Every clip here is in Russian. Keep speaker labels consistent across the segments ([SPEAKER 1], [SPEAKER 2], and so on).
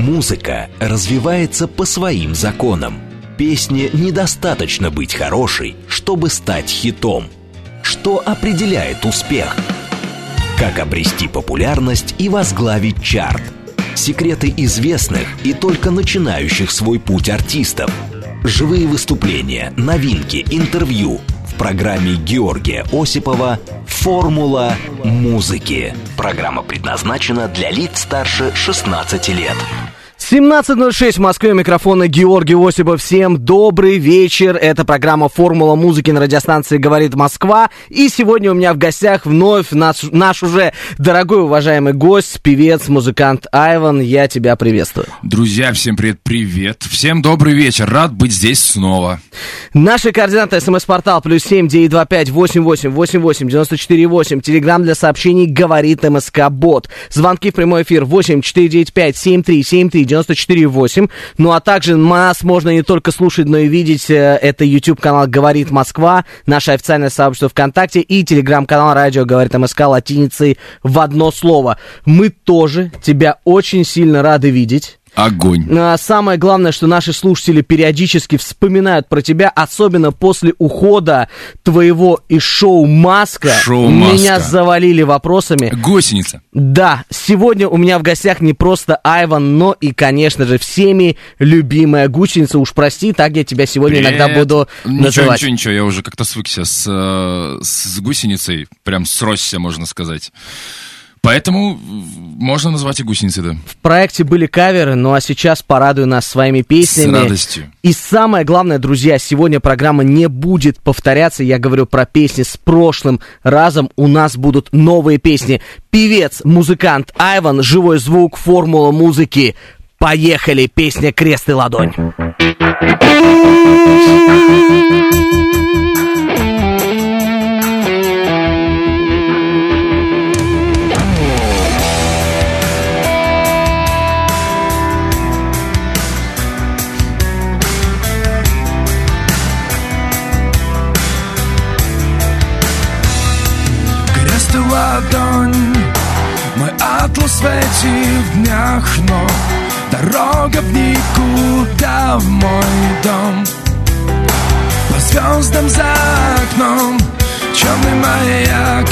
[SPEAKER 1] Музыка развивается по своим законам. Песне недостаточно быть хорошей, чтобы стать хитом. Что определяет успех? Как обрести популярность и возглавить чарт? Секреты известных и только начинающих свой путь артистов. Живые выступления, новинки, интервью – в программе Георгия Осипова «Формула музыки». Программа предназначена для лиц старше 16 лет.
[SPEAKER 2] 17.06 в Москве, микрофона Георгий Осипов. Всем добрый вечер. Это программа «Формула музыки» на радиостанции «Говорит Москва». И сегодня у меня в гостях вновь наш, наш уже дорогой уважаемый гость, певец, музыкант Айван. Я тебя приветствую.
[SPEAKER 3] Друзья, всем привет, привет. Всем добрый вечер. Рад быть здесь снова.
[SPEAKER 2] Наши координаты. СМС-портал плюс семь девять два пять восемь восемь восемь восемь девяносто четыре восемь. Телеграмм для сообщений «Говорит МСК Бот». Звонки в прямой эфир восемь четыре девять пять семь три семь три 94,8. Ну а также нас можно не только слушать, но и видеть. Э, это YouTube-канал «Говорит Москва», наше официальное сообщество ВКонтакте и телеграм-канал «Радио говорит МСК» латиницей в одно слово. Мы тоже тебя очень сильно рады видеть.
[SPEAKER 3] Огонь.
[SPEAKER 2] А самое главное, что наши слушатели периодически вспоминают про тебя, особенно после ухода твоего из шоу «Маска».
[SPEAKER 3] Шоу «Маска».
[SPEAKER 2] Меня завалили вопросами.
[SPEAKER 3] Гусеница.
[SPEAKER 2] Да, сегодня у меня в гостях не просто Айван, но и, конечно же, всеми любимая гусеница. Уж прости, так я тебя сегодня
[SPEAKER 3] Привет.
[SPEAKER 2] иногда буду называть.
[SPEAKER 3] Ничего, ничего, я уже как-то свыкся с, э, с гусеницей, прям сросся, можно сказать. Поэтому можно назвать и гусеницы, да.
[SPEAKER 2] В проекте были каверы, ну а сейчас порадуй нас своими песнями.
[SPEAKER 3] С радостью.
[SPEAKER 2] И самое главное, друзья, сегодня программа не будет повторяться. Я говорю про песни с прошлым разом. У нас будут новые песни. Певец, музыкант Айван, живой звук, формула музыки. Поехали, песня «Крест и ладонь».
[SPEAKER 4] Атлас в днях Но дорога в никуда в мой дом. По звездам за окном Черный маяк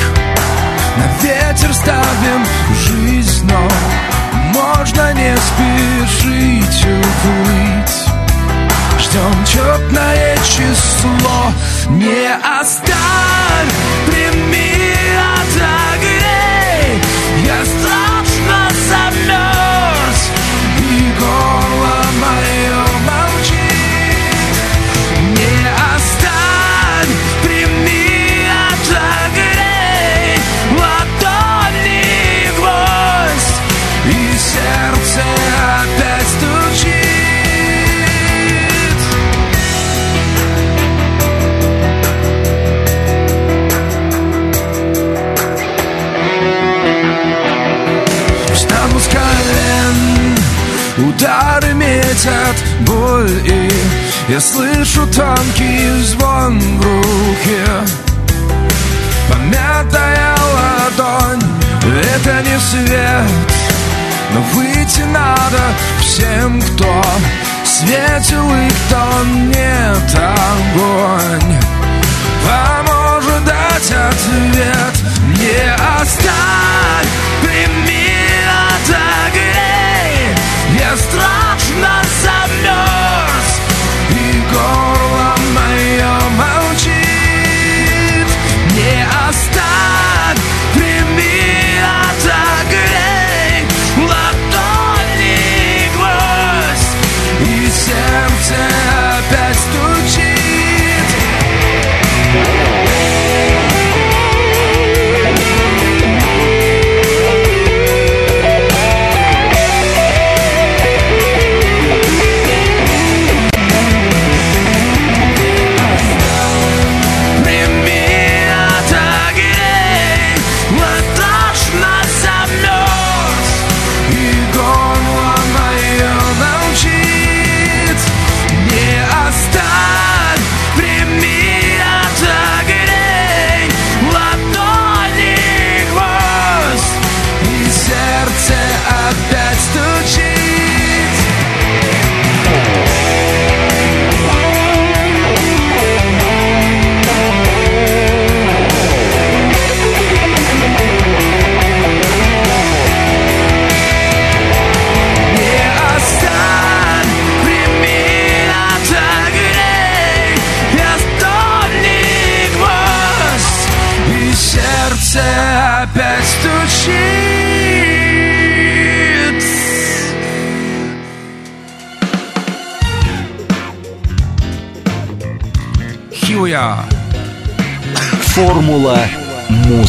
[SPEAKER 4] На ветер ставим жизнь Но можно не спешить уплыть. Ждем четное число Не оставь, прими, боль И я слышу тонкий звон в руке. Помятая ладонь Это не свет Но выйти надо всем, кто Светил и кто нет огонь. Поможет дать ответ? Не оставь, прими, отогрей. Я страшно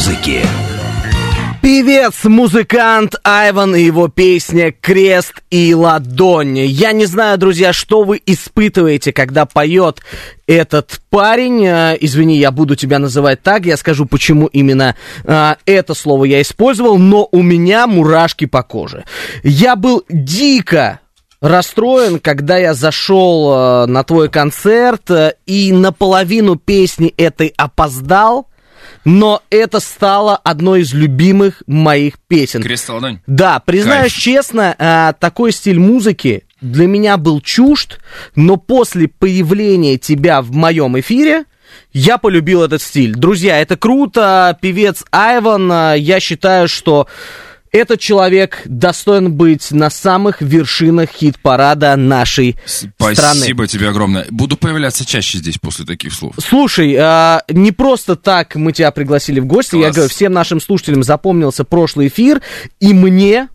[SPEAKER 1] музыки.
[SPEAKER 2] Певец, музыкант Айван и его песня «Крест и ладонь». Я не знаю, друзья, что вы испытываете, когда поет этот парень. А, извини, я буду тебя называть так, я скажу, почему именно а, это слово я использовал, но у меня мурашки по коже. Я был дико расстроен, когда я зашел э, на твой концерт э, и наполовину песни этой опоздал, но это стало одной из любимых моих песен.
[SPEAKER 4] Крест ладонь.
[SPEAKER 2] Да, признаюсь
[SPEAKER 4] Кайф.
[SPEAKER 2] честно, э, такой стиль музыки для меня был чужд, но после появления тебя в моем эфире я полюбил этот стиль. Друзья, это круто. Певец Айван, э, я считаю, что этот человек достоин быть на самых вершинах хит-парада нашей страны.
[SPEAKER 4] Спасибо тебе огромное. Буду появляться чаще здесь после таких слов.
[SPEAKER 2] Слушай, а, не просто так мы тебя пригласили в гости. Я
[SPEAKER 4] Класс.
[SPEAKER 2] говорю, всем нашим слушателям запомнился прошлый эфир, и мне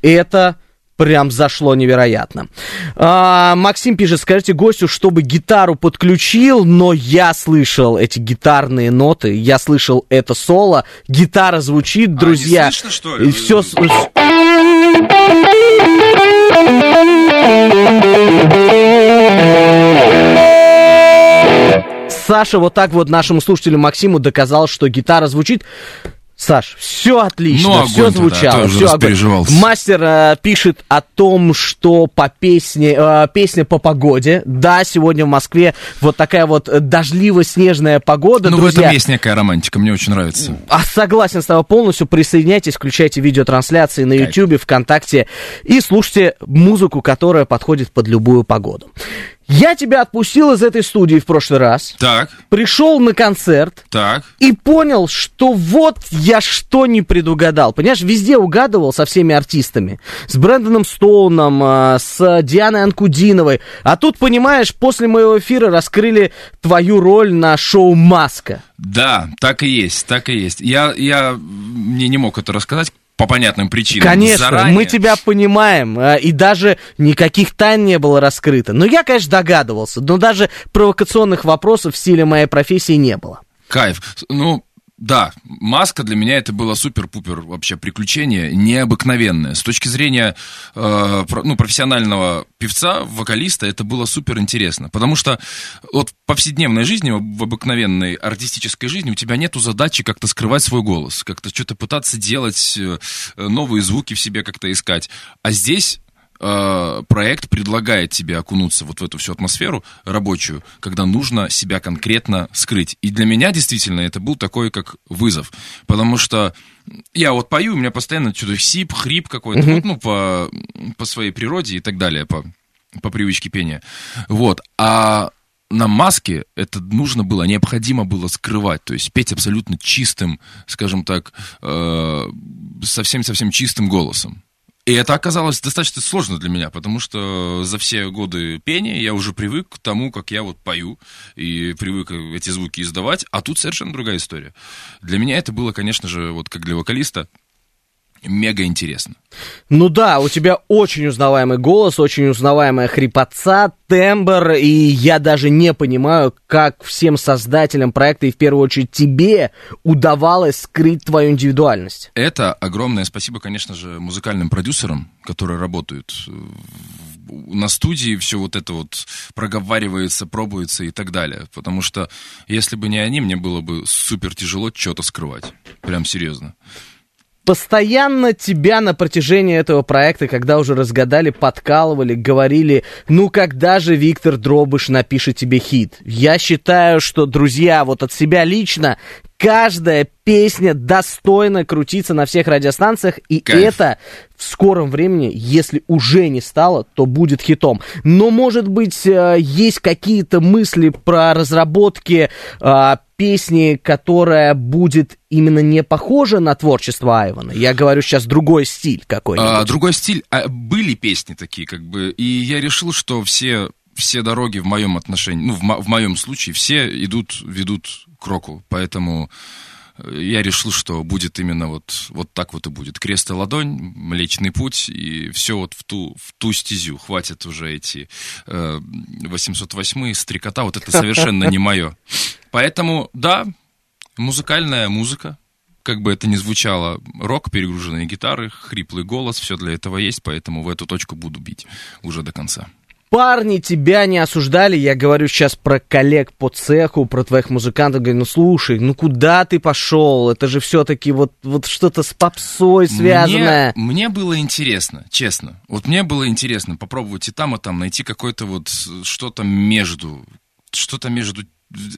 [SPEAKER 2] это прям зашло невероятно. А, Максим пишет, скажите гостю, чтобы гитару подключил, но я слышал эти гитарные ноты, я слышал это соло, гитара звучит, друзья.
[SPEAKER 4] А, не слышно, что ли?
[SPEAKER 2] Все... Саша вот так вот нашему слушателю Максиму доказал, что гитара звучит. Саш, все отлично,
[SPEAKER 4] Ну, огонь
[SPEAKER 2] все звучало, все
[SPEAKER 4] распереживался.
[SPEAKER 2] Мастер э, пишет о том, что по песне, э, песня по погоде. Да, сегодня в Москве вот такая вот дождливо-снежная погода,
[SPEAKER 4] ну, в
[SPEAKER 2] друзья.
[SPEAKER 4] этом есть некая романтика, мне очень нравится.
[SPEAKER 2] А согласен с тобой полностью. Присоединяйтесь, включайте видеотрансляции на
[SPEAKER 4] Кайф.
[SPEAKER 2] YouTube, ВКонтакте и слушайте музыку, которая подходит под любую погоду. Я тебя отпустил из этой студии в прошлый раз,
[SPEAKER 4] Так,
[SPEAKER 2] пришел на концерт
[SPEAKER 4] так.
[SPEAKER 2] и понял, что вот я что не предугадал. Понимаешь, везде угадывал со всеми артистами. С Брэндоном Стоуном, а, с Дианой Анкудиновой. А тут, понимаешь, после моего эфира раскрыли твою роль на шоу «Маска».
[SPEAKER 4] Да, так и есть, так и есть. Я, я мне не мог это рассказать по понятным причинам.
[SPEAKER 2] Конечно,
[SPEAKER 4] заранее.
[SPEAKER 2] мы тебя понимаем, а, и даже никаких тайн не было раскрыто. Но я, конечно, догадывался, но даже провокационных вопросов в стиле моей профессии не было.
[SPEAKER 4] Кайф. Ну, да, маска для меня это было супер-пупер вообще приключение, необыкновенное. С точки зрения э, ну, профессионального певца, вокалиста, это было супер интересно. Потому что вот в повседневной жизни, в обыкновенной артистической жизни у тебя нету задачи как-то скрывать свой голос, как-то что-то пытаться делать, э, новые звуки в себе как-то искать. А здесь э, проект предлагает тебе окунуться вот в эту всю атмосферу рабочую, когда нужно себя конкретно скрыть. И для меня действительно это был такой как вызов, потому что я вот пою, у меня постоянно что-то сип, хрип какой-то, вот, ну, по, по своей природе и так далее, по, по привычке пения. Вот, а на маске это нужно было, необходимо было скрывать, то есть петь абсолютно чистым, скажем так, э, совсем-совсем чистым голосом. И это оказалось достаточно сложно для меня, потому что за все годы пения я уже привык к тому, как я вот пою, и привык эти звуки издавать, а тут совершенно другая история. Для меня это было, конечно же, вот как для вокалиста, мега интересно.
[SPEAKER 2] Ну да, у тебя очень узнаваемый голос, очень узнаваемая хрипотца, тембр, и я даже не понимаю, как всем создателям проекта, и в первую очередь тебе, удавалось скрыть твою индивидуальность.
[SPEAKER 4] Это огромное спасибо, конечно же, музыкальным продюсерам, которые работают в- на студии, все вот это вот проговаривается, пробуется и так далее. Потому что если бы не они, мне было бы супер тяжело что-то скрывать. Прям серьезно.
[SPEAKER 2] Постоянно тебя на протяжении этого проекта, когда уже разгадали, подкалывали, говорили, ну когда же Виктор Дробыш напишет тебе хит? Я считаю, что, друзья, вот от себя лично, каждая песня достойна крутиться на всех радиостанциях, и
[SPEAKER 4] Кайф.
[SPEAKER 2] это в скором времени, если уже не стало, то будет хитом. Но, может быть, э, есть какие-то мысли про разработки э, песни, которая будет именно не похожа на творчество Айвана. Я говорю сейчас другой стиль какой-нибудь.
[SPEAKER 4] А, другой стиль. А, были песни такие, как бы, и я решил, что все, все дороги в моем отношении, ну, в, мо- в моем случае, все идут, ведут к року. Поэтому э, я решил, что будет именно вот, вот так вот и будет. Крест и ладонь, Млечный путь, и все вот в ту, в ту стезю. Хватит уже эти э, 808 стрекота, вот это совершенно не мое.
[SPEAKER 3] Поэтому, да, музыкальная музыка, как бы это ни звучало, рок, перегруженные гитары, хриплый голос, все для этого есть, поэтому в эту точку буду бить уже до конца.
[SPEAKER 2] Парни тебя не осуждали, я говорю сейчас про коллег по цеху, про твоих музыкантов, говорю, ну слушай, ну куда ты пошел, это же все-таки вот, вот что-то с попсой связанное.
[SPEAKER 3] Мне, мне было интересно, честно, вот мне было интересно попробовать и там, и там найти какое-то вот что-то между, что-то между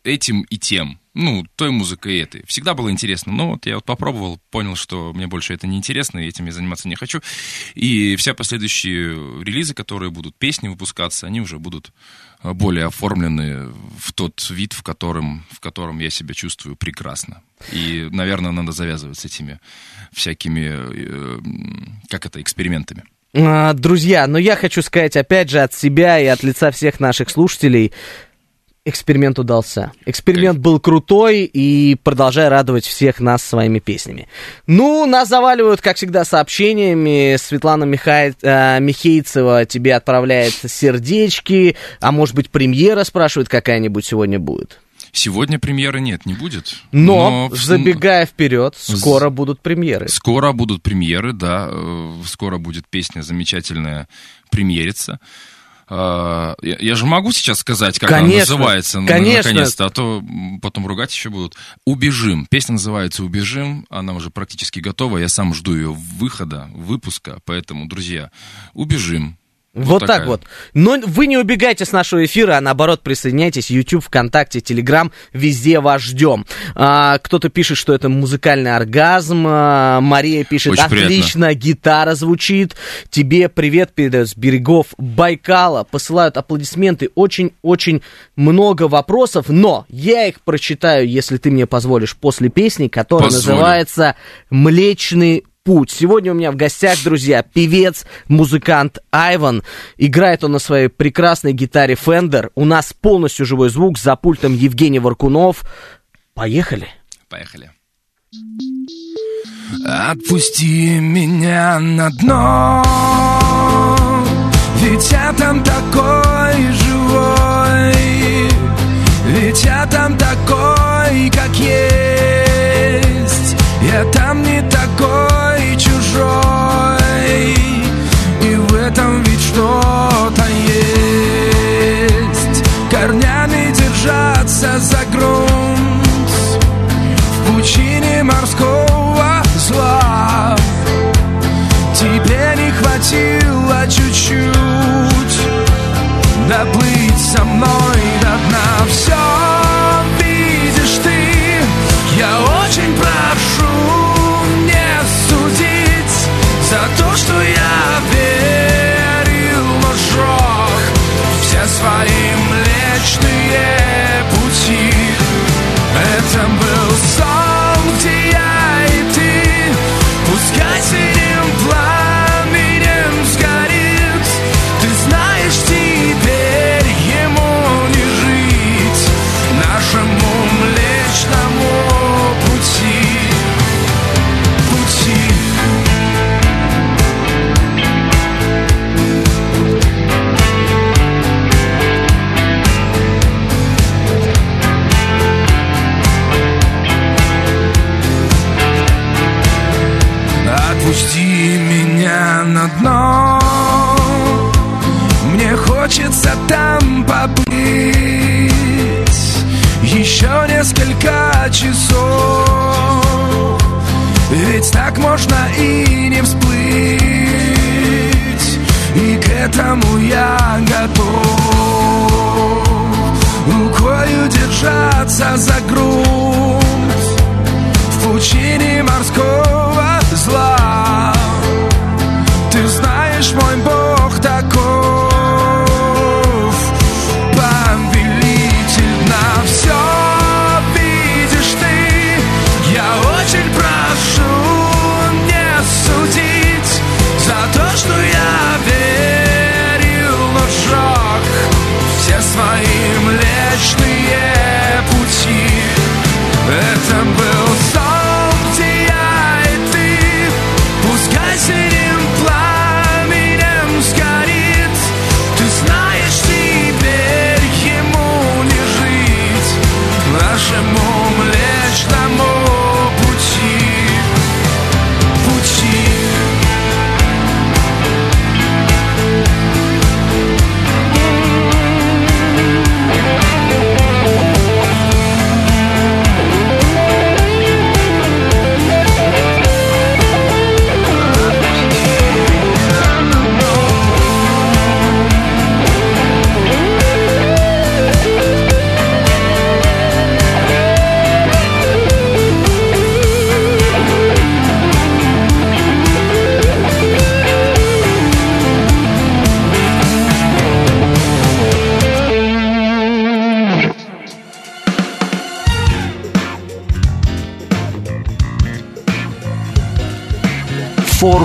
[SPEAKER 3] этим и тем. Ну, той музыкой и этой. Всегда было интересно. Но вот я вот попробовал, понял, что мне больше это не интересно, и этим я заниматься не хочу. И все последующие релизы, которые будут, песни выпускаться, они уже будут э, более оформлены в тот вид, в котором, в котором я себя чувствую прекрасно. И, наверное, надо завязывать с этими всякими, э, как это, экспериментами.
[SPEAKER 2] А, друзья, но я хочу сказать опять же от себя и от лица всех наших слушателей, эксперимент удался. Эксперимент был крутой и продолжай радовать всех нас своими песнями. Ну, нас заваливают, как всегда, сообщениями. Светлана Михай... э, Михейцева тебе отправляет сердечки, а может быть премьера, спрашивает, какая-нибудь сегодня будет.
[SPEAKER 3] Сегодня премьеры нет, не будет.
[SPEAKER 2] Но, но забегая вперед, скоро будут премьеры.
[SPEAKER 3] Скоро будут премьеры, да. Э, скоро будет песня замечательная премьерится. А, я, я же могу сейчас сказать, как
[SPEAKER 2] конечно,
[SPEAKER 3] она называется, ну,
[SPEAKER 2] конечно.
[SPEAKER 3] наконец-то, а то потом ругать еще будут. «Убежим». Песня называется «Убежим», она уже практически готова, я сам жду ее выхода, выпуска, поэтому, друзья, «Убежим».
[SPEAKER 2] Вот, вот так вот. Но вы не убегайте с нашего эфира, а наоборот присоединяйтесь. YouTube, ВКонтакте, Телеграм, везде вас ждем. А, кто-то пишет, что это музыкальный оргазм. А, Мария пишет,
[SPEAKER 3] Очень
[SPEAKER 2] отлично,
[SPEAKER 3] приятно.
[SPEAKER 2] гитара звучит. Тебе привет передают с берегов Байкала. Посылают аплодисменты. Очень-очень много вопросов, но я их прочитаю, если ты мне позволишь, после песни, которая
[SPEAKER 3] Позволю.
[SPEAKER 2] называется «Млечный путь. Сегодня у меня в гостях, друзья, певец, музыкант Айван. Играет он на своей прекрасной гитаре Fender. У нас полностью живой звук за пультом Евгений Варкунов. Поехали.
[SPEAKER 3] Поехали.
[SPEAKER 4] Отпусти меня на дно Ведь я там такой живой Ведь я там такой, как есть Я там не такой чужой. И в этом ведь что-то есть. Корнями держаться за грунт. В пучине морского зла. Тебе не хватило чуть-чуть Доплыть со мной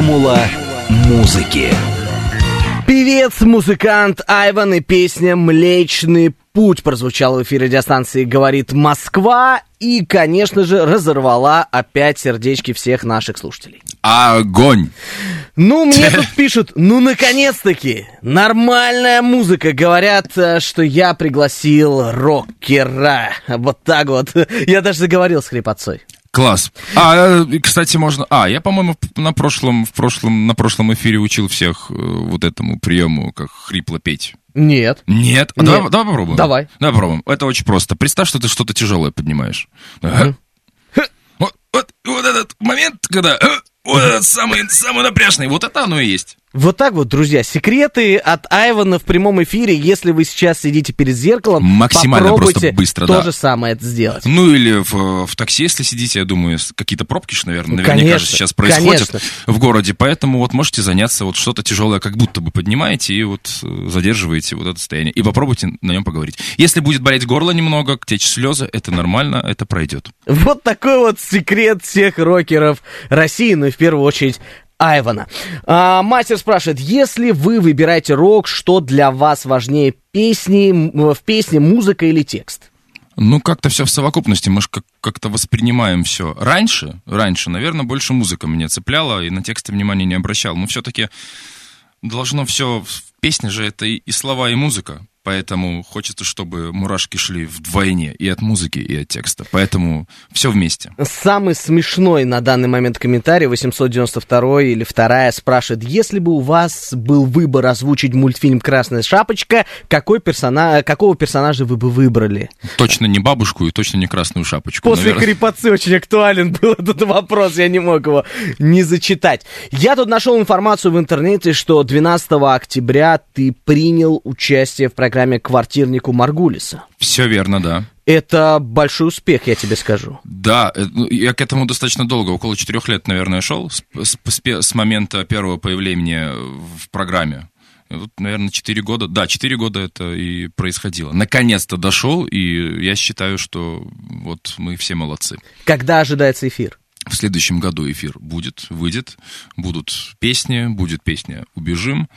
[SPEAKER 1] Формула музыки.
[SPEAKER 2] Певец, музыкант Айван и песня «Млечный путь» прозвучала в эфире радиостанции «Говорит Москва» и, конечно же, разорвала опять сердечки всех наших слушателей.
[SPEAKER 4] Огонь!
[SPEAKER 2] Ну, мне тут пишут, ну, наконец-таки, нормальная музыка. Говорят, э, что я пригласил рокера. Вот так вот. Я даже заговорил с хрипотцой.
[SPEAKER 4] Класс. А, э, кстати, можно... А, я, по-моему, на прошлом, в прошлом, на прошлом эфире учил всех э, вот этому приему, как хрипло петь.
[SPEAKER 2] Нет.
[SPEAKER 4] Нет? А
[SPEAKER 2] Нет.
[SPEAKER 4] Давай, давай попробуем.
[SPEAKER 2] Давай.
[SPEAKER 4] Давай попробуем. Это очень просто. Представь, что ты что-то тяжелое поднимаешь. Ага. Вот, вот, вот этот момент, когда... э, Вот этот самый, самый напряжный. Вот это оно и есть.
[SPEAKER 2] Вот так вот, друзья, секреты от Айвана в прямом эфире. Если вы сейчас сидите перед зеркалом,
[SPEAKER 4] Максимально
[SPEAKER 2] попробуйте
[SPEAKER 4] просто быстро,
[SPEAKER 2] то
[SPEAKER 4] да.
[SPEAKER 2] же самое это сделать.
[SPEAKER 4] Ну или в, в такси, если сидите, я думаю, какие-то пробки, наверное, наверняка
[SPEAKER 2] конечно,
[SPEAKER 4] же сейчас происходят
[SPEAKER 2] конечно.
[SPEAKER 4] в городе, поэтому вот можете заняться вот что-то тяжелое, как будто бы поднимаете и вот э, задерживаете вот это состояние. И попробуйте на нем поговорить. Если будет болеть горло немного, течь слезы, это нормально, это пройдет.
[SPEAKER 2] Вот такой вот секрет всех рокеров России, ну и в первую очередь Айвана. А, мастер спрашивает, если вы выбираете рок, что для вас важнее песни, в песне музыка или текст?
[SPEAKER 4] Ну, как-то все в совокупности, мы же как- как-то воспринимаем все. Раньше, раньше, наверное, больше музыка меня цепляла, и на тексты внимания не обращал. Но все-таки должно все... Песня же это и слова, и музыка. Поэтому хочется, чтобы мурашки шли вдвойне и от музыки, и от текста. Поэтому все вместе.
[SPEAKER 2] Самый смешной на данный момент комментарий 892 или вторая спрашивает, если бы у вас был выбор озвучить мультфильм «Красная шапочка», какой персона... какого персонажа вы бы выбрали?
[SPEAKER 4] Точно не бабушку и точно не красную шапочку.
[SPEAKER 2] После
[SPEAKER 4] наверное.
[SPEAKER 2] крепоцы очень актуален был этот вопрос, я не мог его не зачитать. Я тут нашел информацию в интернете, что 12 октября ты принял участие в программе «Квартирнику Маргулиса».
[SPEAKER 4] Все верно, да.
[SPEAKER 2] Это большой успех, я тебе скажу.
[SPEAKER 4] Да, э, ну, я к этому достаточно долго, около четырех лет, наверное, шел с, с- с момента первого появления в программе. Вот, наверное, четыре года, да, четыре года это и происходило. Наконец-то дошел, и я считаю, что вот мы все молодцы.
[SPEAKER 2] Когда ожидается эфир?
[SPEAKER 4] В следующем году эфир будет, выйдет, будут песни, будет песня «Убежим».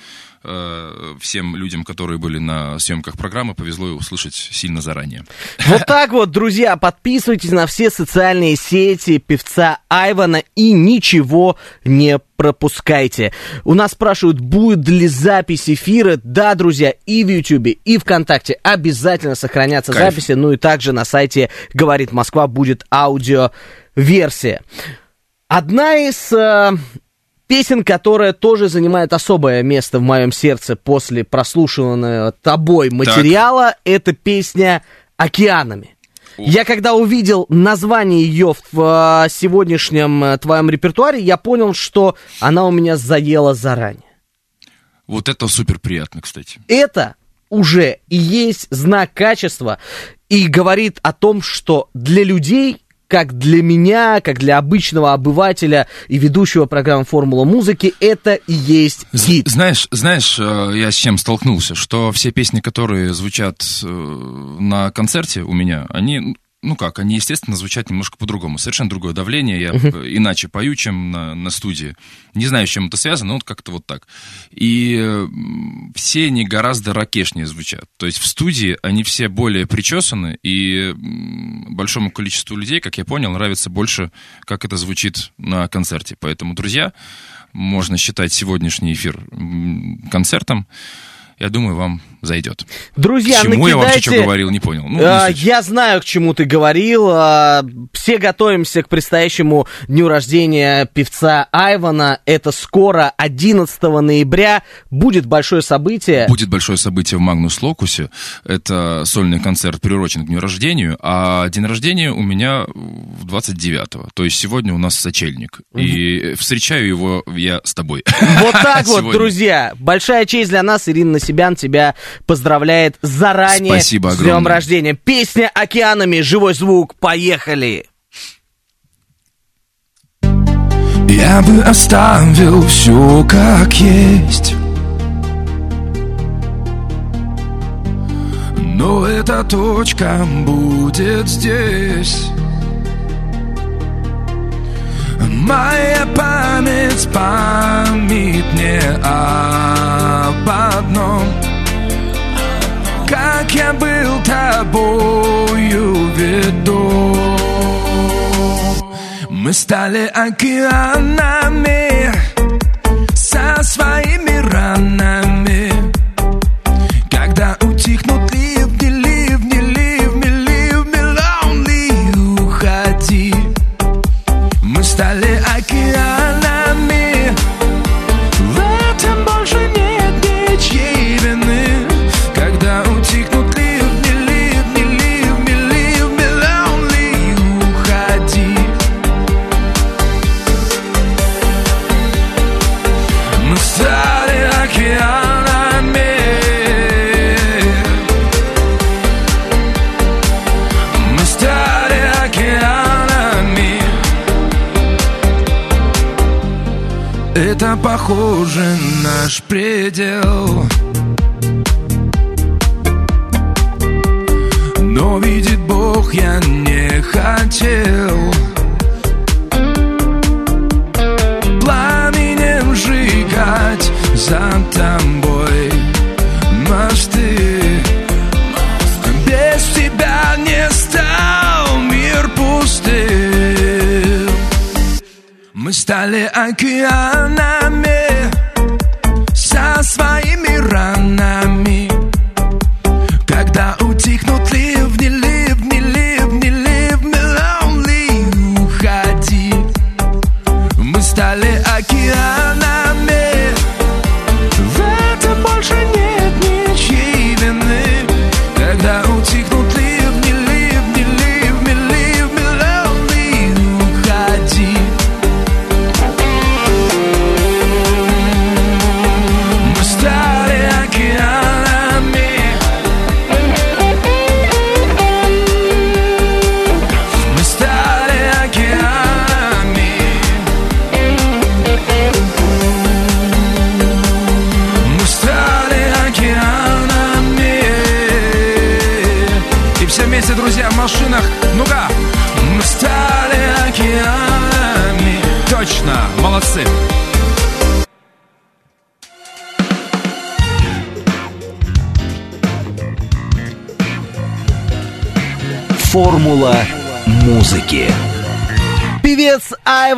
[SPEAKER 4] Э, Всем людям, которые были на съемках программы, повезло ее услышать сильно заранее.
[SPEAKER 2] Вот так вот, друзья, подписывайтесь на все социальные сети певца Айвана и ничего не пропускайте. У нас спрашивают, будет ли запись эфира. Да, друзья, и в Ютубе, и ВКонтакте обязательно сохранятся
[SPEAKER 4] Кайф.
[SPEAKER 2] записи. Ну и также на сайте «Говорит Москва» будет аудиоверсия. Одна из э, песен, которая тоже занимает особое место в моем сердце после прослушиванного тобой материала, это песня «Океанами». Я когда увидел название ее в э, сегодняшнем э, твоем репертуаре, я понял, что она у меня заела заранее.
[SPEAKER 4] Вот это супер приятно, кстати.
[SPEAKER 2] Это уже и есть знак качества и говорит о том, что для людей, как для меня, как для обычного обывателя и ведущего программы «Формула музыки», это и есть гид.
[SPEAKER 4] Знаешь, знаешь, э, я с чем столкнулся, что все песни, которые звучат э, на концерте у меня, они, ну как, они, естественно, звучат немножко по-другому. Совершенно другое давление, я э, иначе пою, чем на, на студии. Не знаю, с чем это связано, но вот как-то вот так. И все они гораздо ракешнее звучат. То есть в студии они все более причесаны, и большому количеству людей, как я понял, нравится больше, как это звучит на концерте. Поэтому, друзья, можно считать сегодняшний эфир концертом. Я думаю, вам зайдет.
[SPEAKER 2] Друзья,
[SPEAKER 4] К чему я вообще
[SPEAKER 2] накидайте...
[SPEAKER 4] что говорил, не понял. Ну,
[SPEAKER 2] А, я знаю, к чему ты говорил. А, Все готовимся к предстоящему дню рождения певца Айвана. Это скоро, 11 ноября. Будет большое событие.
[SPEAKER 4] Будет большое событие в Магнус Локусе. Это сольный концерт, приурочен к дню рождения. А день рождения у меня в 29-го. То есть сегодня у нас сочельник. И встречаю его я с тобой.
[SPEAKER 2] Вот так вот, друзья. Большая честь для нас. Ирина Насибян тебя поздравляет заранее
[SPEAKER 4] Спасибо
[SPEAKER 2] с днем рождения. Песня «Океанами», живой звук. Поехали.
[SPEAKER 5] Я бы оставил все как есть Но эта точка будет здесь
[SPEAKER 4] Моя память память мне об одном. Как я был тобою ведом Мы стали океанами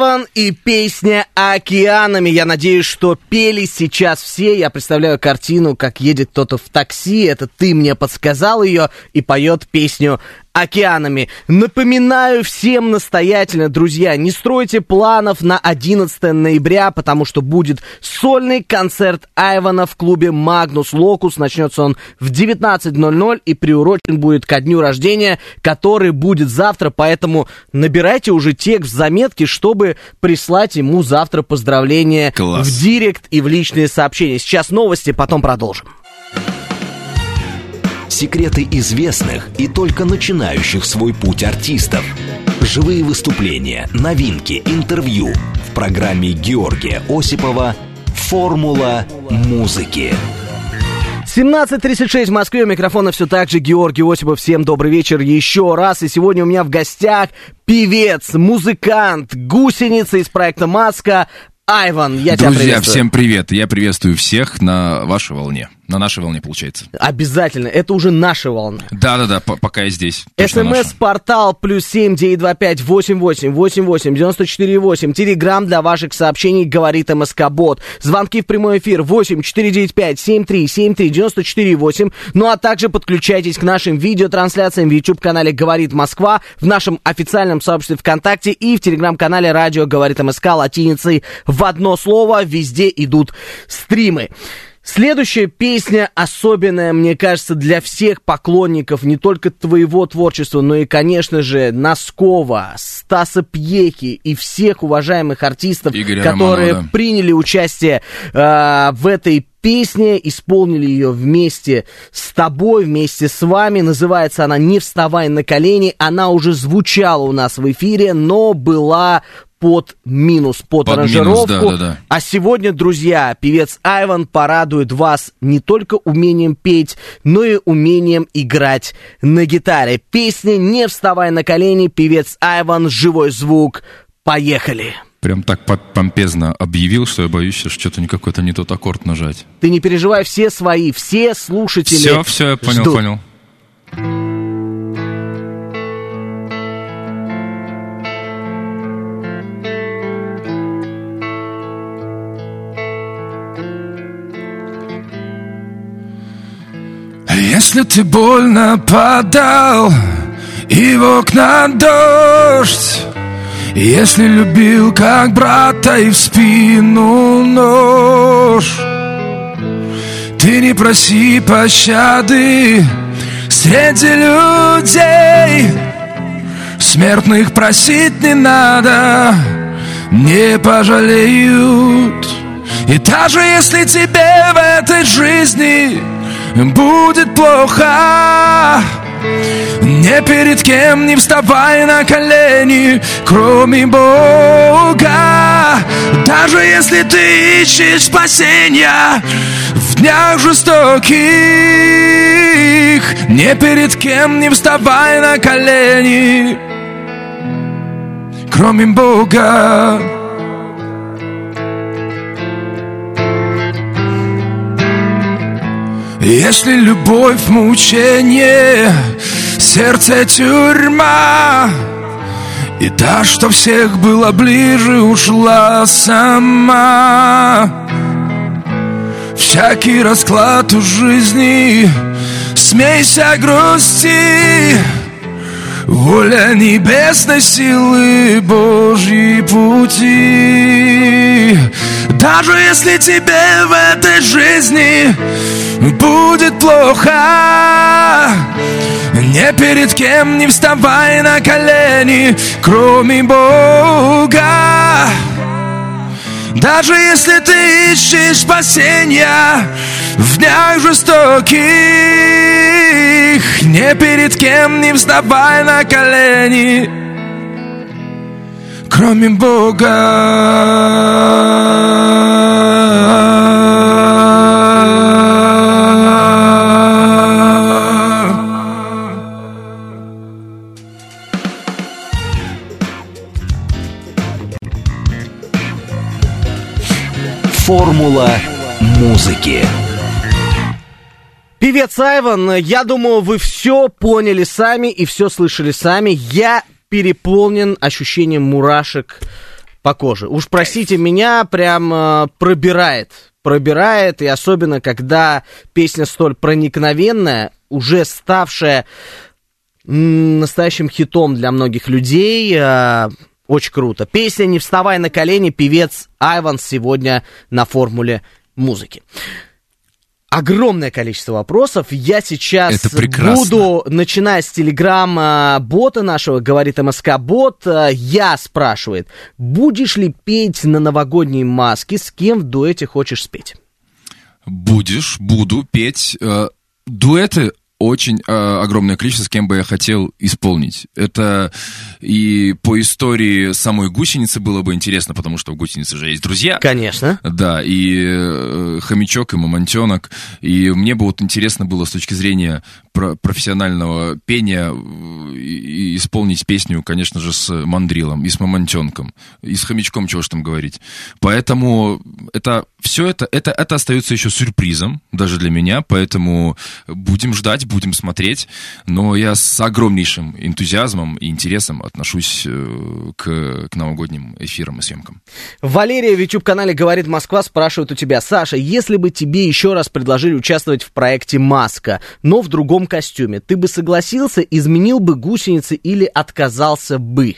[SPEAKER 2] Айван и песня «Океанами». Я надеюсь, что пели сейчас все. Я представляю картину, как едет кто-то в такси. Это ты мне подсказал ее и поет песню океанами. Напоминаю всем настоятельно, друзья, не стройте планов на 11 ноября, потому что будет сольный концерт Айвана в клубе Магнус Локус. Начнется он в 19.00 и приурочен будет ко дню рождения, который будет завтра, поэтому набирайте уже текст в заметки, чтобы прислать ему завтра поздравления
[SPEAKER 3] Класс.
[SPEAKER 2] в директ и в личные сообщения. Сейчас новости, потом продолжим.
[SPEAKER 1] Секреты известных и только начинающих свой путь артистов. Живые выступления, новинки, интервью в программе Георгия Осипова «Формула музыки».
[SPEAKER 2] 17.36 в Москве, у микрофона все так же Георгий Осипов. Всем добрый вечер еще раз. И сегодня у меня в гостях певец, музыкант, гусеница из проекта «Маска» Айван. Я тебя
[SPEAKER 3] Друзья,
[SPEAKER 2] приветствую.
[SPEAKER 3] всем привет. Я приветствую всех на вашей волне. На нашей волне, получается.
[SPEAKER 2] Обязательно, это уже наша волна.
[SPEAKER 3] Да-да-да, по- пока я здесь.
[SPEAKER 2] СМС-портал плюс семь девять два пять восемь восемь восемь восемь девяносто четыре восемь. Телеграмм для ваших сообщений говорит МСК Бот. Звонки в прямой эфир восемь четыре девять пять семь три семь три девяносто четыре восемь. Ну а также подключайтесь к нашим видеотрансляциям в YouTube канале Говорит Москва, в нашем официальном сообществе ВКонтакте и в телеграм-канале Радио Говорит МСК латиницей в одно слово. Везде идут стримы. Следующая песня особенная, мне кажется, для всех поклонников не только твоего творчества, но и, конечно же, Носкова, Стаса Пьехи и всех уважаемых артистов,
[SPEAKER 3] Игоря
[SPEAKER 2] которые
[SPEAKER 3] Романова, да.
[SPEAKER 2] приняли участие э, в этой песне, исполнили ее вместе с тобой, вместе с вами. Называется она «Не вставай на колени». Она уже звучала у нас в эфире, но была под минус, под,
[SPEAKER 3] Под минус,
[SPEAKER 2] аранжировку.
[SPEAKER 3] да, да, да.
[SPEAKER 2] А сегодня, друзья, певец Айван порадует вас не только умением петь, но и умением играть на гитаре. Песня «Не вставай на колени», певец Айван, живой звук. Поехали!
[SPEAKER 3] прям так помпезно объявил, что я боюсь, что что-то не какой-то не тот аккорд нажать.
[SPEAKER 2] Ты не переживай, все свои, все слушатели
[SPEAKER 3] Все, все, я понял,
[SPEAKER 2] ждут.
[SPEAKER 3] понял.
[SPEAKER 4] Если ты больно подал и в окна дождь Если любил как брата и в спину нож Ты не проси пощады среди людей. Смертных просить не надо, не пожалеют. И даже если тебе в этой жизни будет плохо. Не перед кем не вставай на колени Кроме Бога. Даже если ты ищешь спасения В днях жестоких Не перед кем не вставай на колени Кроме Бога Если любовь мучение, сердце тюрьма, И та, что всех была ближе, ушла сама. Всякий расклад у жизни, смейся грусти, Воля небесной силы Божьи пути. Даже если тебе в этой жизни будет плохо Не перед кем не вставай на колени Кроме Бога. Даже если ты ищешь спасения в днях жестоких, не перед кем не вставай на колени, кроме Бога.
[SPEAKER 1] Формула музыки.
[SPEAKER 2] Певец Айван, я думаю, вы все поняли сами и все слышали сами. Я переполнен ощущением мурашек по коже. Уж простите меня, прям э, пробирает. Пробирает, и особенно, когда песня столь проникновенная, уже ставшая настоящим хитом для многих людей. э, очень круто. Песня «Не вставай на колени», певец Айван сегодня на формуле музыки. Огромное количество вопросов. Я сейчас
[SPEAKER 3] Это прекрасно.
[SPEAKER 2] буду, начиная с телеграмма бота нашего, говорит МСК бот, э, я спрашивает, будешь ли петь на новогодней маске, с кем в дуэте хочешь спеть?
[SPEAKER 3] Будешь, буду петь. Э, дуэты очень э, огромное количество, с кем бы я хотел исполнить. Это и по истории самой гусеницы было бы интересно, потому что у гусеницы же есть друзья.
[SPEAKER 2] Конечно.
[SPEAKER 3] Да, и э, хомячок, и мамонтенок. И мне бы вот интересно было с точки зрения про- профессионального пения э, и- и исполнить песню, конечно же, с мандрилом и с мамонтенком. И с хомячком, чего ж там говорить. Поэтому это все это, это, это остается еще сюрпризом, даже для меня, поэтому будем ждать, будем смотреть. Но я с огромнейшим энтузиазмом и интересом отношусь э, к, к новогодним эфирам и съемкам.
[SPEAKER 2] Валерия в YouTube-канале «Говорит Москва» спрашивает у тебя, Саша, если бы тебе еще раз предложили участвовать в проекте «Маска», но в другом костюме, ты бы согласился, изменил бы гусеницы или отказался бы?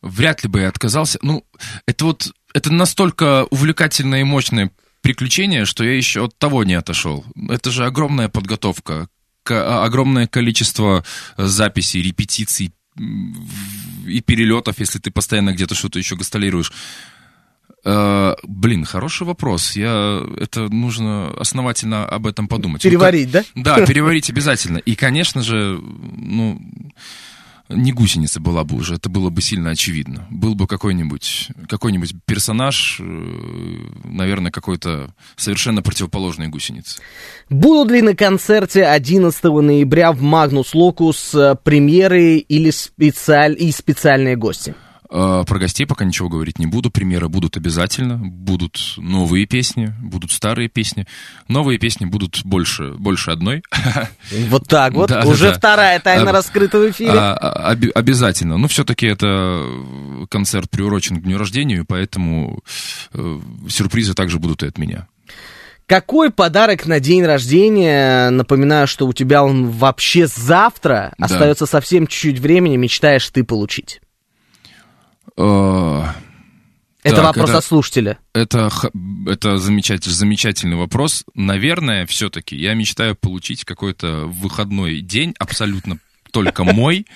[SPEAKER 3] Вряд ли бы я отказался. Ну, это вот, это настолько увлекательное и мощное приключение, что я еще от того не отошел. Это же огромная подготовка, огромное количество э, записей, репетиций и перелетов, если ты постоянно где-то что-то еще гастролируешь. Э, блин, хороший вопрос. Я это нужно основательно об этом подумать. Ну,
[SPEAKER 2] Переварить, да?
[SPEAKER 3] да, переварить обязательно. И, конечно же, ну, не гусеница была бы уже, это было бы сильно очевидно. Был бы какой-нибудь какой персонаж, э, наверное, какой-то совершенно противоположной гусенице.
[SPEAKER 2] Будут ли на концерте 11 ноября в Магнус Локус э, премьеры или специаль... и специальные гости?
[SPEAKER 4] Э, Про гостей пока ничего говорить не буду. Примеры будут обязательно. Будут новые песни, будут старые песни. Новые песни будут больше, больше одной.
[SPEAKER 2] Вот так вот.
[SPEAKER 4] Да,
[SPEAKER 2] Уже
[SPEAKER 4] да,
[SPEAKER 2] вторая тайна
[SPEAKER 4] А,
[SPEAKER 2] раскрыта в эфире.
[SPEAKER 4] А, а, оби- обязательно. Но все-таки это концерт приурочен к дню рождения, поэтому э, сюрпризы также будут и от меня.
[SPEAKER 2] Какой подарок на день рождения? Напоминаю, что у тебя он вообще завтра.
[SPEAKER 4] Да.
[SPEAKER 2] Остается совсем чуть-чуть времени. Мечтаешь ты получить?
[SPEAKER 4] Э,
[SPEAKER 2] Это
[SPEAKER 4] Так,
[SPEAKER 2] вопрос
[SPEAKER 4] это-
[SPEAKER 2] от слушателя.
[SPEAKER 4] Это, это замечательный, замечательный вопрос. Наверное, все-таки я мечтаю получить какой-то выходной день, абсолютно только мой,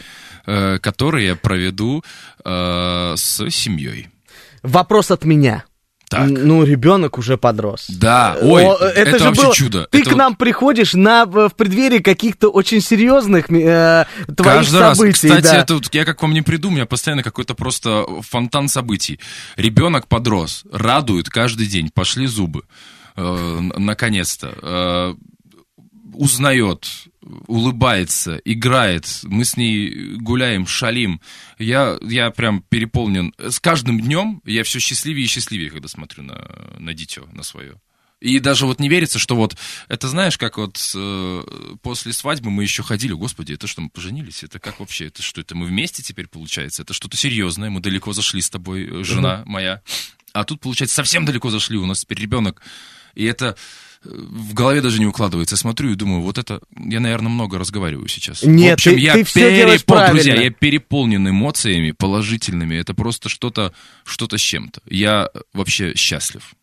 [SPEAKER 4] э, который я проведу э, с семьей.
[SPEAKER 2] Вопрос от меня.
[SPEAKER 4] Так.
[SPEAKER 2] Ну, ребенок уже подрос.
[SPEAKER 4] Да, ой,
[SPEAKER 2] О,
[SPEAKER 4] это,
[SPEAKER 2] же
[SPEAKER 4] вообще
[SPEAKER 2] было-
[SPEAKER 4] чудо.
[SPEAKER 2] Ты
[SPEAKER 4] Это
[SPEAKER 2] к нам приходишь на, в преддверии каких-то очень серьезных э, твоих
[SPEAKER 4] Каждый раз.
[SPEAKER 2] событий.
[SPEAKER 4] Кстати,
[SPEAKER 2] да.
[SPEAKER 4] это вот я как вам не приду, у меня постоянно какой-то просто фонтан событий. Ребенок подрос, радует каждый день, пошли зубы, э, наконец-то. Э, узнает, улыбается, играет, мы с ней гуляем, шалим. Я, я прям переполнен. С каждым днем я все счастливее и счастливее, когда смотрю на, на дитё, на свое. И даже вот не верится, что вот, это знаешь, как вот э, после свадьбы мы еще ходили, господи, это что, мы поженились? Это как вообще, это что, это мы вместе теперь получается? Это что-то серьезное, мы далеко зашли с тобой, э, жена моя. А тут, получается, совсем далеко зашли, у нас теперь ребенок. И это в голове даже не укладывается. Я смотрю и думаю, вот это, я, наверное, много разговариваю сейчас.
[SPEAKER 2] Нет,
[SPEAKER 4] в общем,
[SPEAKER 2] ты-
[SPEAKER 4] я
[SPEAKER 2] ты делаешь
[SPEAKER 4] перепол- друзья,
[SPEAKER 2] правильно.
[SPEAKER 4] я переполнен эмоциями положительными. Это просто что-то, что-то с чем-то. Я вообще счастлив.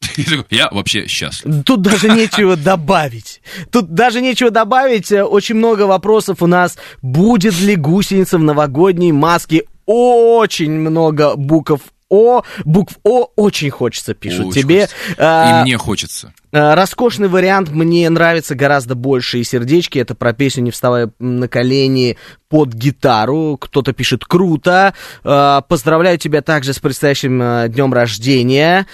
[SPEAKER 4] Я вообще счастлив.
[SPEAKER 2] Тут даже нечего добавить. Тут даже нечего добавить. Очень много вопросов у нас. Будет ли гусеница в новогодней маске? Очень много букв О. Букв О очень хочется, пишут
[SPEAKER 4] Очень
[SPEAKER 2] тебе.
[SPEAKER 4] хочется.
[SPEAKER 2] А,
[SPEAKER 4] И мне хочется.
[SPEAKER 2] Э, Роскошный вариант мне нравится гораздо больше и сердечки. Это про песню «Не вставая на колени» под гитару. Кто-то пишет «Круто». Э, Поздравляю тебя также с предстоящим э, днем рождения.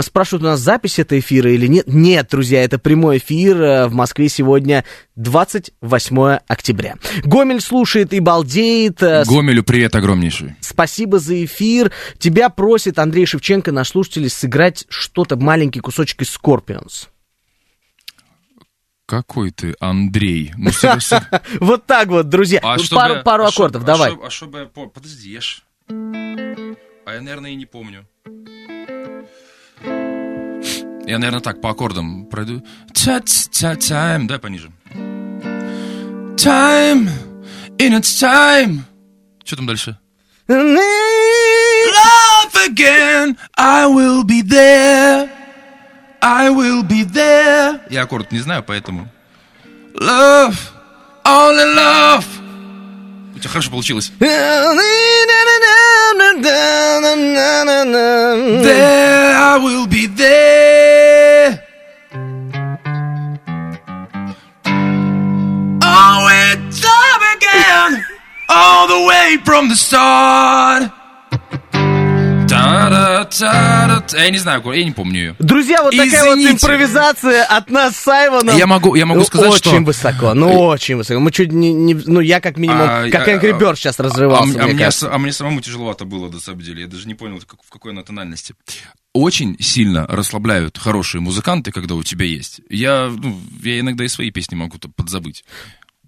[SPEAKER 2] Спрашивают у нас запись этого эфира или нет. Нет, друзья, это прямой эфир. В Москве сегодня 28 октября. Гомель слушает и балдеет.
[SPEAKER 4] Гомелю привет огромнейший.
[SPEAKER 2] Спасибо за эфир. Тебя просит Андрей Шевченко, наш слушатель, сыграть что-то, маленький кусочек из Scorpions.
[SPEAKER 4] Какой ты, Андрей? Ну,
[SPEAKER 2] Вот так вот, друзья.
[SPEAKER 4] А
[SPEAKER 2] Ну,
[SPEAKER 4] чтобы
[SPEAKER 2] пару
[SPEAKER 4] а
[SPEAKER 2] аккордов,
[SPEAKER 4] а
[SPEAKER 2] давай.
[SPEAKER 4] А чтобы Подожди, я ж... А я, наверное, и не помню. Я, наверное, так по аккордам пройду. Та-та-тайм. Дай пониже. Time, in its time. Что там дальше? Love again, I will be there. I will be there. Я аккорд не знаю, поэтому... Love, only love. У тебя хорошо получилось. There I will be there. Oh. All the way from the start. Я не знаю, я не помню ее.
[SPEAKER 2] Друзья, вот такая вот импровизация от нас с Саймоном.
[SPEAKER 4] Я могу- я могу
[SPEAKER 2] Ну,
[SPEAKER 4] сказать,
[SPEAKER 2] очень
[SPEAKER 4] что-
[SPEAKER 2] высоко, ну очень высоко. Мы чуть не, ну я как минимум,
[SPEAKER 4] А,
[SPEAKER 2] как Angry Bird сейчас
[SPEAKER 4] А,
[SPEAKER 2] разрывался,
[SPEAKER 4] а
[SPEAKER 2] мне
[SPEAKER 4] а мне самому тяжеловато было, на самом деле. Я даже не понял, в какой она тональности. Очень сильно расслабляют хорошие музыканты, когда у тебя есть. Я, ну, я иногда и свои песни могу подзабыть.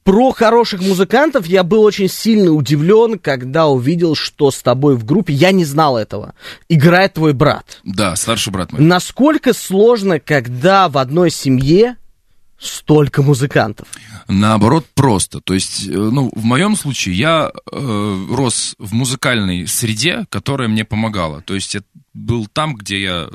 [SPEAKER 2] Про хороших музыкантов я был очень сильно удивлен, когда увидел, что с тобой в группе, я не знал этого, играет твой брат.
[SPEAKER 4] Да, старший брат мой.
[SPEAKER 2] Насколько сложно, когда в одной семье столько музыкантов?
[SPEAKER 4] Наоборот, просто. То есть, э, ну, в моем случае я э, рос в музыкальной среде, которая мне помогала. То есть, я был там, где я,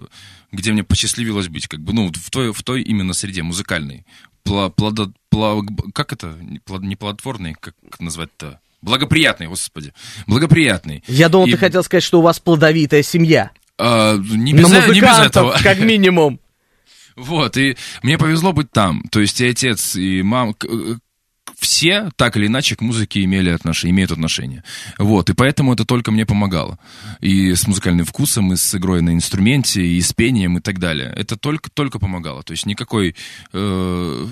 [SPEAKER 4] где мне посчастливилось быть, как бы, ну, в той, в той именно среде музыкальной. Плодо- пла- как это? Не плод- плодотворный, как назвать-то? Благоприятный, господи. Благоприятный.
[SPEAKER 2] Я думал,
[SPEAKER 4] И,
[SPEAKER 2] ты хотел сказать, что у вас плодовитая семья.
[SPEAKER 4] а, не, без, э- не без этого.
[SPEAKER 2] как минимум.
[SPEAKER 4] Вот, и мне повезло быть там. То есть и отец, и мама, э, все так или иначе к музыке имели отношение, имеют отношение. Вот, и поэтому это только мне помогало. И с музыкальным вкусом, и с игрой на инструменте, и с пением, и так далее. Это только, только помогало. То есть никакой, э,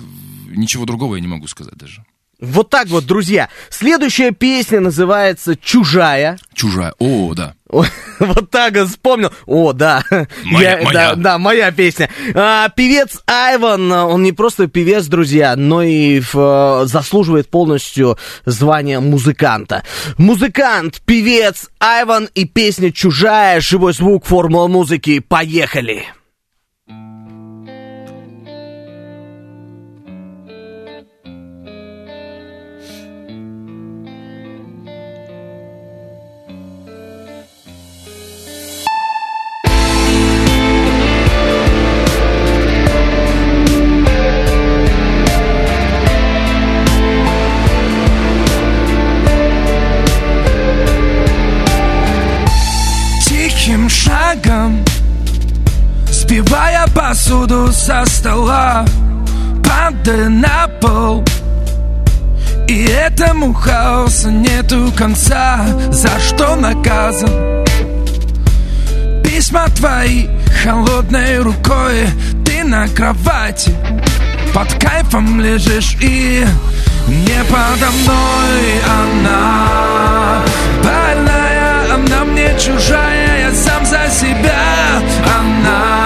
[SPEAKER 4] ничего другого я не могу сказать даже.
[SPEAKER 2] Вот так вот, друзья. Следующая песня называется «Чужая».
[SPEAKER 3] Чужая. О, да.
[SPEAKER 2] Вот так вспомнил. О, да.
[SPEAKER 3] Моя,
[SPEAKER 2] Я-
[SPEAKER 3] моя.
[SPEAKER 2] Да, да, моя песня. А, певец Айван, он не просто певец, друзья, но и в, заслуживает полностью звания музыканта. Музыкант, певец Айван и песня «Чужая», живой звук, формула музыки. Поехали!
[SPEAKER 4] Сбивая посуду со стола Падая на пол. И этому хаосу нету конца За что наказан? Письма твои холодной рукой Ты на кровати. Под кайфом лежишь и Не подо мной она. Больная, она мне чужая Я сам за себя. Она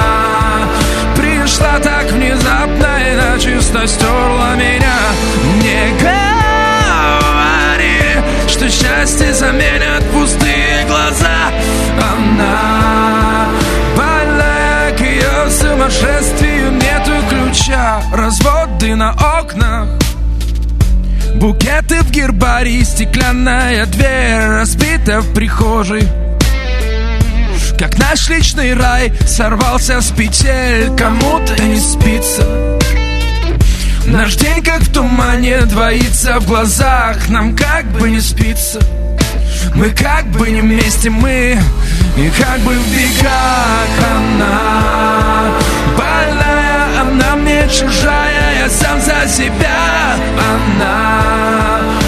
[SPEAKER 4] пришла так внезапно И начисто стерла меня. Мне говорили, что счастье заменят пустые глаза. Она больная, к ее сумасшествию нету ключа. Разводы на окнах Букеты в гербарии, стеклянная дверь разбита в прихожей Как наш личный рай сорвался с петель Кому-то не спится. Наш день как в тумане двоится в глазах Нам как бы не спится. Мы как бы не вместе, мы И как бы в бегах она. Больная, она мне чужая Я сам за себя Она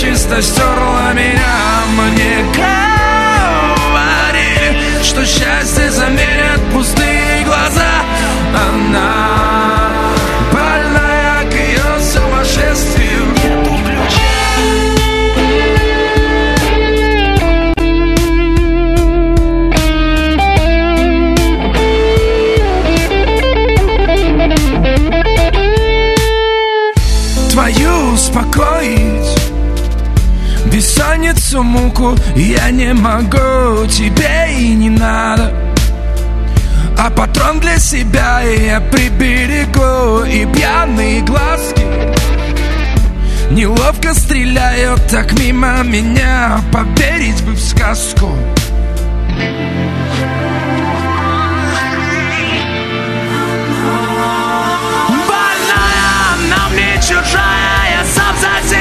[SPEAKER 4] начисто стерла меня. Мне говорили, что счастье заменят пустые глаза. Она я не могу Тебе и не надо. А патрон для себя я приберегу И пьяные глазки. Неловко стреляют так мимо меня Поверить бы в сказку. Больная, она мне чужая, я сам за себя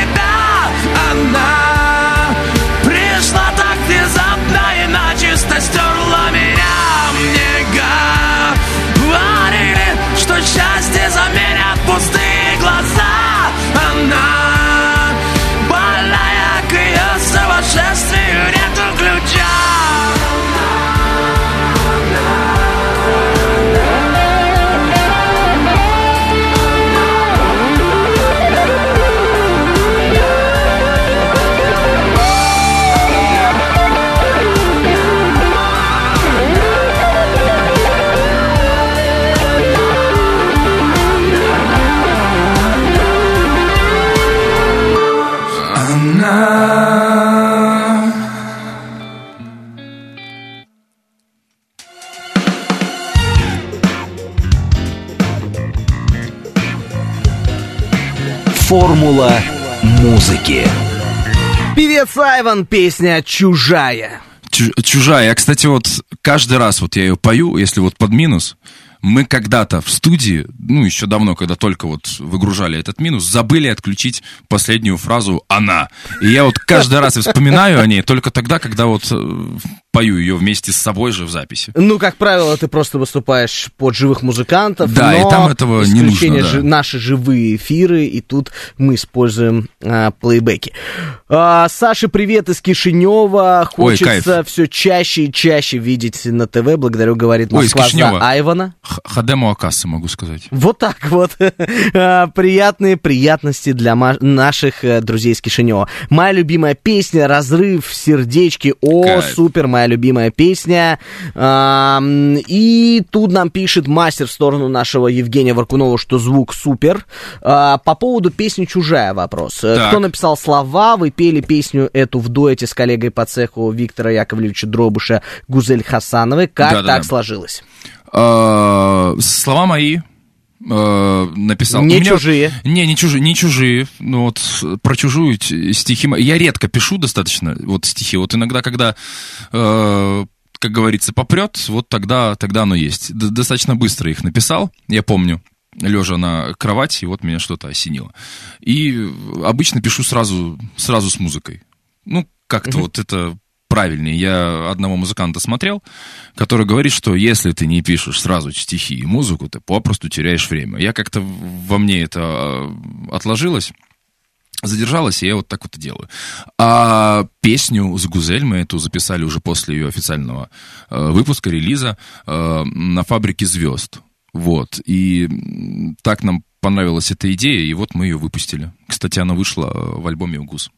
[SPEAKER 1] Формула музыки.
[SPEAKER 2] Певец Айван, песня «Чужая».
[SPEAKER 3] Чу- Чужая. Я, кстати, вот каждый раз вот я ее пою, если вот под минус, мы когда-то в студии, ну, еще давно, когда только вот выгружали этот минус, забыли отключить последнюю фразу «она». И я вот каждый раз вспоминаю о ней только тогда, когда вот э,
[SPEAKER 4] пою ее вместе с собой же в записи.
[SPEAKER 2] Ну, как правило, ты просто выступаешь под живых музыкантов.
[SPEAKER 4] Да,
[SPEAKER 2] но
[SPEAKER 4] и там этого не нужно, да.
[SPEAKER 2] жи- наши живые эфиры, и тут мы используем а, плейбеки. А, Саша, привет из Кишинева.
[SPEAKER 4] Ой,
[SPEAKER 2] Хочется все чаще и чаще видеть на ТВ. Благодарю, говорит
[SPEAKER 4] Ой, из
[SPEAKER 2] Москва за
[SPEAKER 4] Кишинева.
[SPEAKER 2] Айвана.
[SPEAKER 4] Х- Хадему Акасы, могу сказать.
[SPEAKER 2] Вот так вот. А, Приятные приятности для наших э, друзей из Кишинева. Моя любимая песня «Разрыв в сердечке». О,
[SPEAKER 4] Кайф.
[SPEAKER 2] супер, моя любимая песня. И тут нам пишет мастер в сторону нашего Евгения Варкунова, что звук супер. А, По поводу песни «Чужая» вопрос. Э,
[SPEAKER 4] Так.
[SPEAKER 2] Кто написал слова? Вы пели песню эту в дуэте с коллегой по цеху Виктора Яковлевича Дробыша Гузель Хасановой. Как
[SPEAKER 4] Да-да-да.
[SPEAKER 2] так сложилось?
[SPEAKER 4] А, Слова мои э, написал.
[SPEAKER 2] Не
[SPEAKER 4] меня-
[SPEAKER 2] чужие.
[SPEAKER 4] Не, не чужие, не чужие. Ну вот про чужую стихи. Я редко пишу достаточно вот стихи. Вот иногда, когда, э, как говорится, попрет, вот тогда, тогда оно есть. Д- достаточно быстро их написал, я помню лежа на кровати, и вот меня что-то осенило. И обычно пишу сразу, сразу с музыкой. Ну, как-то вот это правильнее. Я одного музыканта смотрел, который говорит, что если ты не пишешь сразу стихи и музыку, ты попросту теряешь время. Я как-то во мне это э, отложилось, задержалось, и я вот так вот и делаю. А песню с Гузель мы эту записали уже после ее официального э, выпуска, релиза э, на «Фабрике звезд». Вот. И так нам понравилась эта идея, и вот мы ее выпустили. Кстати, она вышла э, в альбоме «Угуз».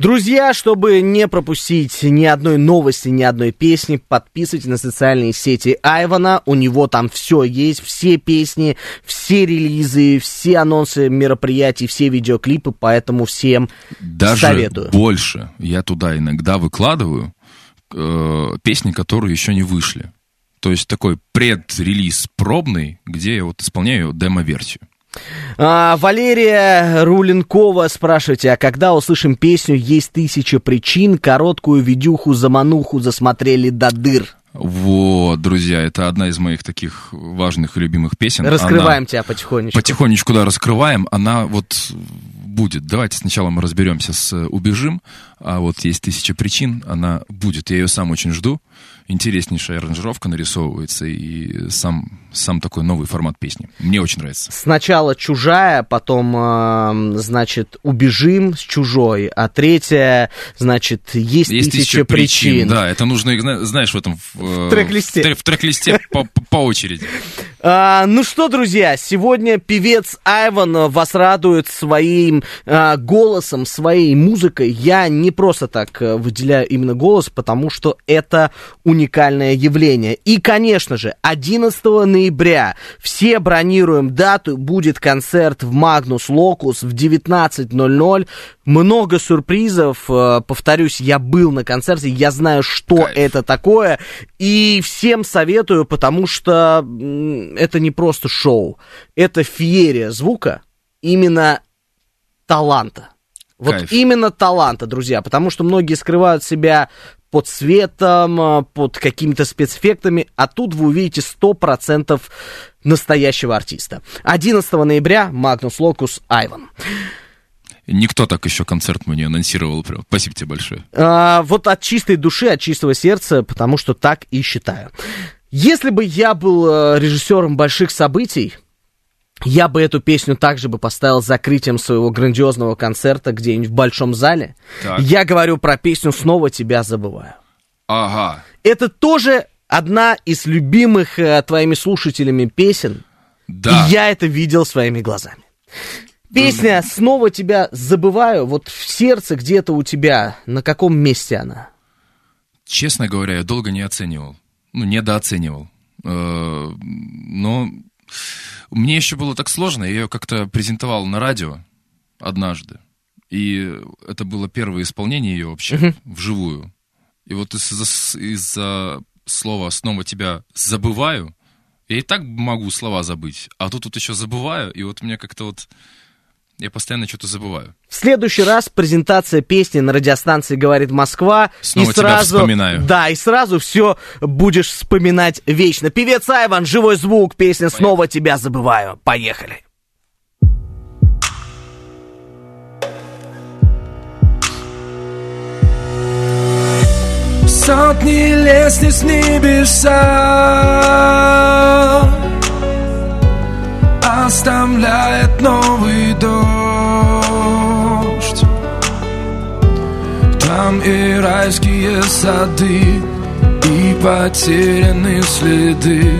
[SPEAKER 2] Друзья, чтобы не пропустить ни одной новости, ни одной песни, подписывайтесь на социальные сети Айвана. У него там все есть, все песни, все релизы, все анонсы мероприятий, все видеоклипы, поэтому всем
[SPEAKER 4] Даже
[SPEAKER 2] советую.
[SPEAKER 4] больше. Я туда иногда выкладываю э, песни, которые еще не вышли. То есть такой предрелиз пробный, где я вот исполняю демо-версию.
[SPEAKER 2] А, Валерия Руленкова спрашиваете, а когда услышим песню «Есть тысяча причин», короткую видюху, замануху засмотрели до дыр?
[SPEAKER 4] Вот, друзья, это одна из моих таких важных и любимых песен.
[SPEAKER 2] Раскрываем
[SPEAKER 4] Она-
[SPEAKER 2] тебя потихонечку.
[SPEAKER 4] Потихонечку, да, раскрываем. Она вот будет. Давайте сначала мы разберемся с «Убежим», а вот есть тысяча причин, она будет. Я ее сам очень жду. Интереснейшая аранжировка нарисовывается и сам, сам такой новый формат песни. Мне очень нравится.
[SPEAKER 2] Сначала чужая, потом, значит, убежим с чужой, а третья, значит, есть,
[SPEAKER 4] Есть
[SPEAKER 2] тысяча, причин.
[SPEAKER 4] Да, это нужно, зна- знаешь, в этом... В, э,
[SPEAKER 2] В трек-листе.
[SPEAKER 4] В, в трек-листе по- по очереди.
[SPEAKER 2] А, ну что, друзья, сегодня певец Айван вас радует своим а, голосом, своей музыкой. Я не просто так э, выделяю именно голос, потому что это уникальное явление. И, конечно же, 11 ноября все бронируем дату, будет концерт в Магнус Локус в 19.00. Много сюрпризов. Э, Повторюсь, я был на концерте, я знаю, что
[SPEAKER 4] Кайф.
[SPEAKER 2] это такое. И всем советую, потому что это не просто шоу, это феерия звука именно таланта. Вот
[SPEAKER 4] Кайф.
[SPEAKER 2] именно таланта, друзья, потому что многие скрывают себя под светом, э, под какими-то спецэффектами, а тут вы увидите 100% настоящего артиста. 11 ноября Магнус Локус Айван.
[SPEAKER 4] Никто так еще концерт мне анонсировал. Прям. Спасибо тебе большое.
[SPEAKER 2] А, вот от чистой души, от чистого сердца, потому что так и считаю. Если бы я был э, режиссером больших событий, я бы эту песню также бы поставил закрытием своего грандиозного концерта где-нибудь в большом зале.
[SPEAKER 4] Так.
[SPEAKER 2] Я говорю про песню «Снова тебя забываю».
[SPEAKER 4] Ага.
[SPEAKER 2] Это тоже одна из любимых э, твоими слушателями песен.
[SPEAKER 4] Да.
[SPEAKER 2] И я это видел своими глазами. Песня «Снова тебя забываю», вот в сердце где-то у тебя, на каком месте она?
[SPEAKER 4] Честно говоря, я долго не оценивал. Ну, недооценивал. Э, Но мне еще было так сложно. Я ее как-то презентовал на радио однажды. И это было первое исполнение ее вообще вживую. И вот из-за, из-за слова «снова тебя забываю», я и так могу слова забыть. А тут вот еще забываю, и вот мне как-то вот... Я постоянно что-то забываю.
[SPEAKER 2] В следующий раз презентация песни на радиостанции «Говорит Москва».
[SPEAKER 4] Снова
[SPEAKER 2] и
[SPEAKER 4] тебя
[SPEAKER 2] сразу,
[SPEAKER 4] вспоминаю.
[SPEAKER 2] Да, и сразу все будешь вспоминать вечно. Певец Айван, живой звук, песня «Снова тебя забываю». Поехали.
[SPEAKER 4] Сотни лестниц небеса Оставляет новый дождь. Там и райские сады И потеряны следы.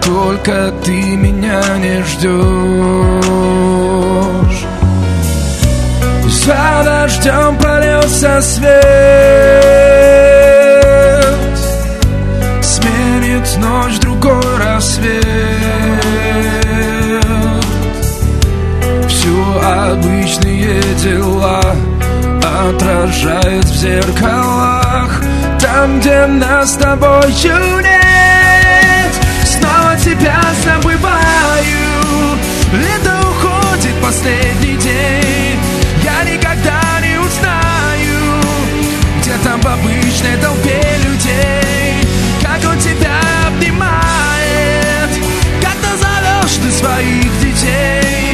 [SPEAKER 4] Только ты меня не ждешь За дождем полился свет. Сменит ночь другой рассвет Все обычные дела Отражает в зеркалах. Там, где нас с тобой нет Снова тебя забываю. Лето уходит, последний день. Я никогда не узнаю Где там в обычной толпе людей. Как он тебя обнимает Как назовешь ты своих детей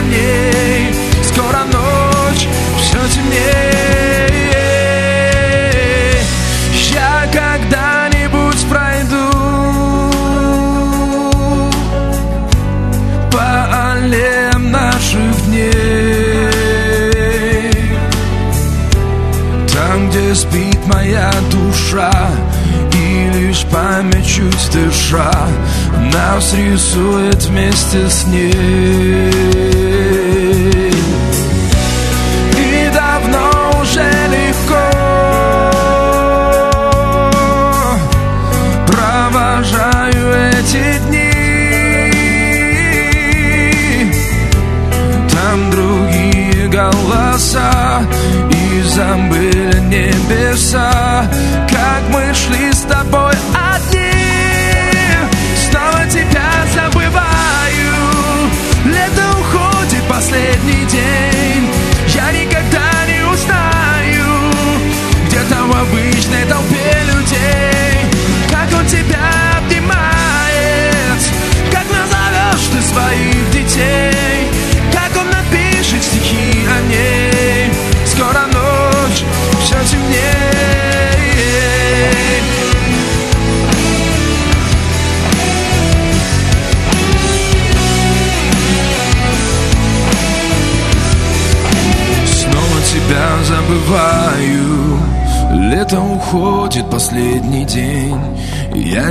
[SPEAKER 4] стихи о ней Скоро ночь, все темнее. Я когда-нибудь пройду По аллеям наших дней. Там, где спит моя душа И лишь память чуть дыша Нас рисует вместе с ней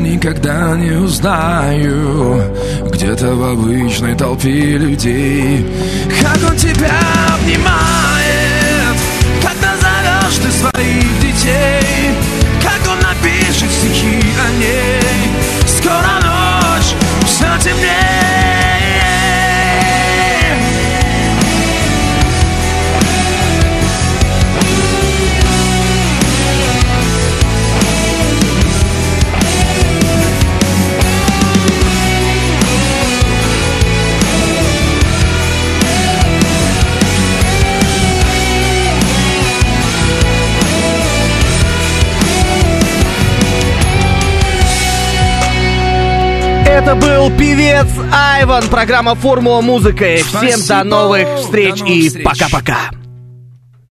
[SPEAKER 4] никогда не узнаю. Где-то в обычной толпе людей. Как он тебя обнимает
[SPEAKER 2] Это был певец Айван, программа «Формула музыка». Всем до новых встреч
[SPEAKER 4] До новых
[SPEAKER 2] и пока-пока.